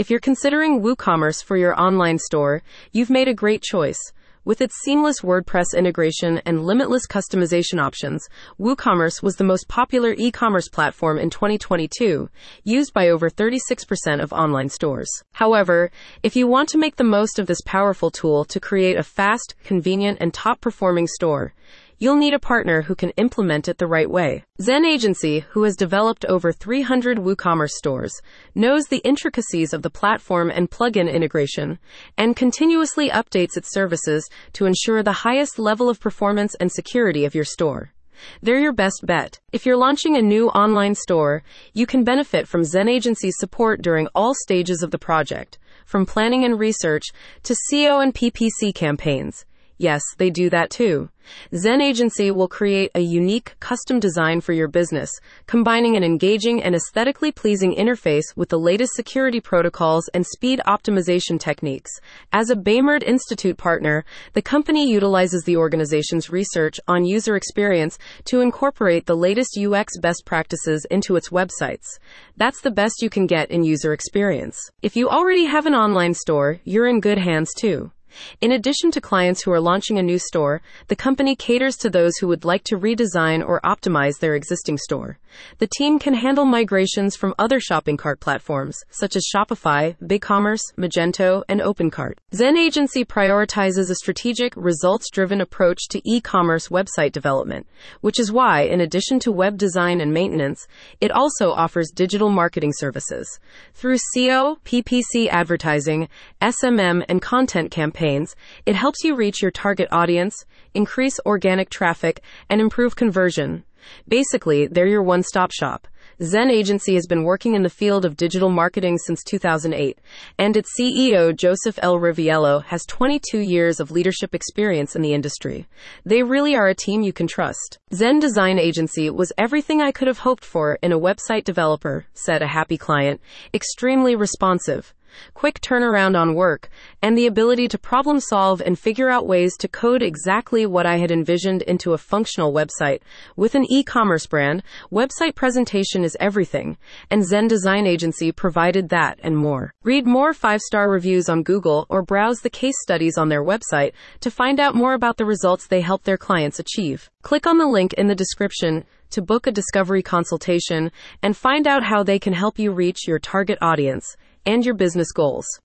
If you're considering WooCommerce for your online store, you've made a great choice. With its seamless WordPress integration and limitless customization options, WooCommerce was the most popular e commerce platform in 2022, used by over 36% of online stores. However, if you want to make the most of this powerful tool to create a fast, convenient, and top performing store, you'll need a partner who can implement it the right way. Zen Agency, who has developed over 300 WooCommerce stores, knows the intricacies of the platform and plugin integration, and continuously updates its services to ensure the highest level of performance and security of your store. They're your best bet. If you're launching a new online store, you can benefit from Zen Agency's support during all stages of the project, from planning and research to SEO and PPC campaigns. Yes, they do that too. Zen Agency will create a unique custom design for your business, combining an engaging and aesthetically pleasing interface with the latest security protocols and speed optimization techniques. As a Baymard Institute partner, the company utilizes the organization's research on user experience to incorporate the latest UX best practices into its websites. That's the best you can get in user experience. If you already have an online store, you're in good hands too. In addition to clients who are launching a new store, the company caters to those who would like to redesign or optimize their existing store. The team can handle migrations from other shopping cart platforms, such as Shopify, BigCommerce, Magento, and OpenCart. Zen Agency prioritizes a strategic, results driven approach to e commerce website development, which is why, in addition to web design and maintenance, it also offers digital marketing services. Through SEO, PPC advertising, SMM, and content campaigns, campaigns, it helps you reach your target audience, increase organic traffic, and improve conversion. Basically, they're your one stop shop. Zen Agency has been working in the field of digital marketing since 2008, and its CEO, Joseph L. Riviello, has 22 years of leadership experience in the industry. They really are a team you can trust. Zen Design Agency was everything I could have hoped for in a website developer, said a happy client, extremely responsive quick turnaround on work, and the ability to problem solve and figure out ways to code exactly what I had envisioned into a functional website. With an e commerce brand, website presentation is everything, and Zen Design Agency provided that and more. Read more five star reviews on Google or browse the case studies on their website to find out more about the results they help their clients achieve. Click on the link in the description to book a discovery consultation and find out how they can help you reach your target audience and your business goals.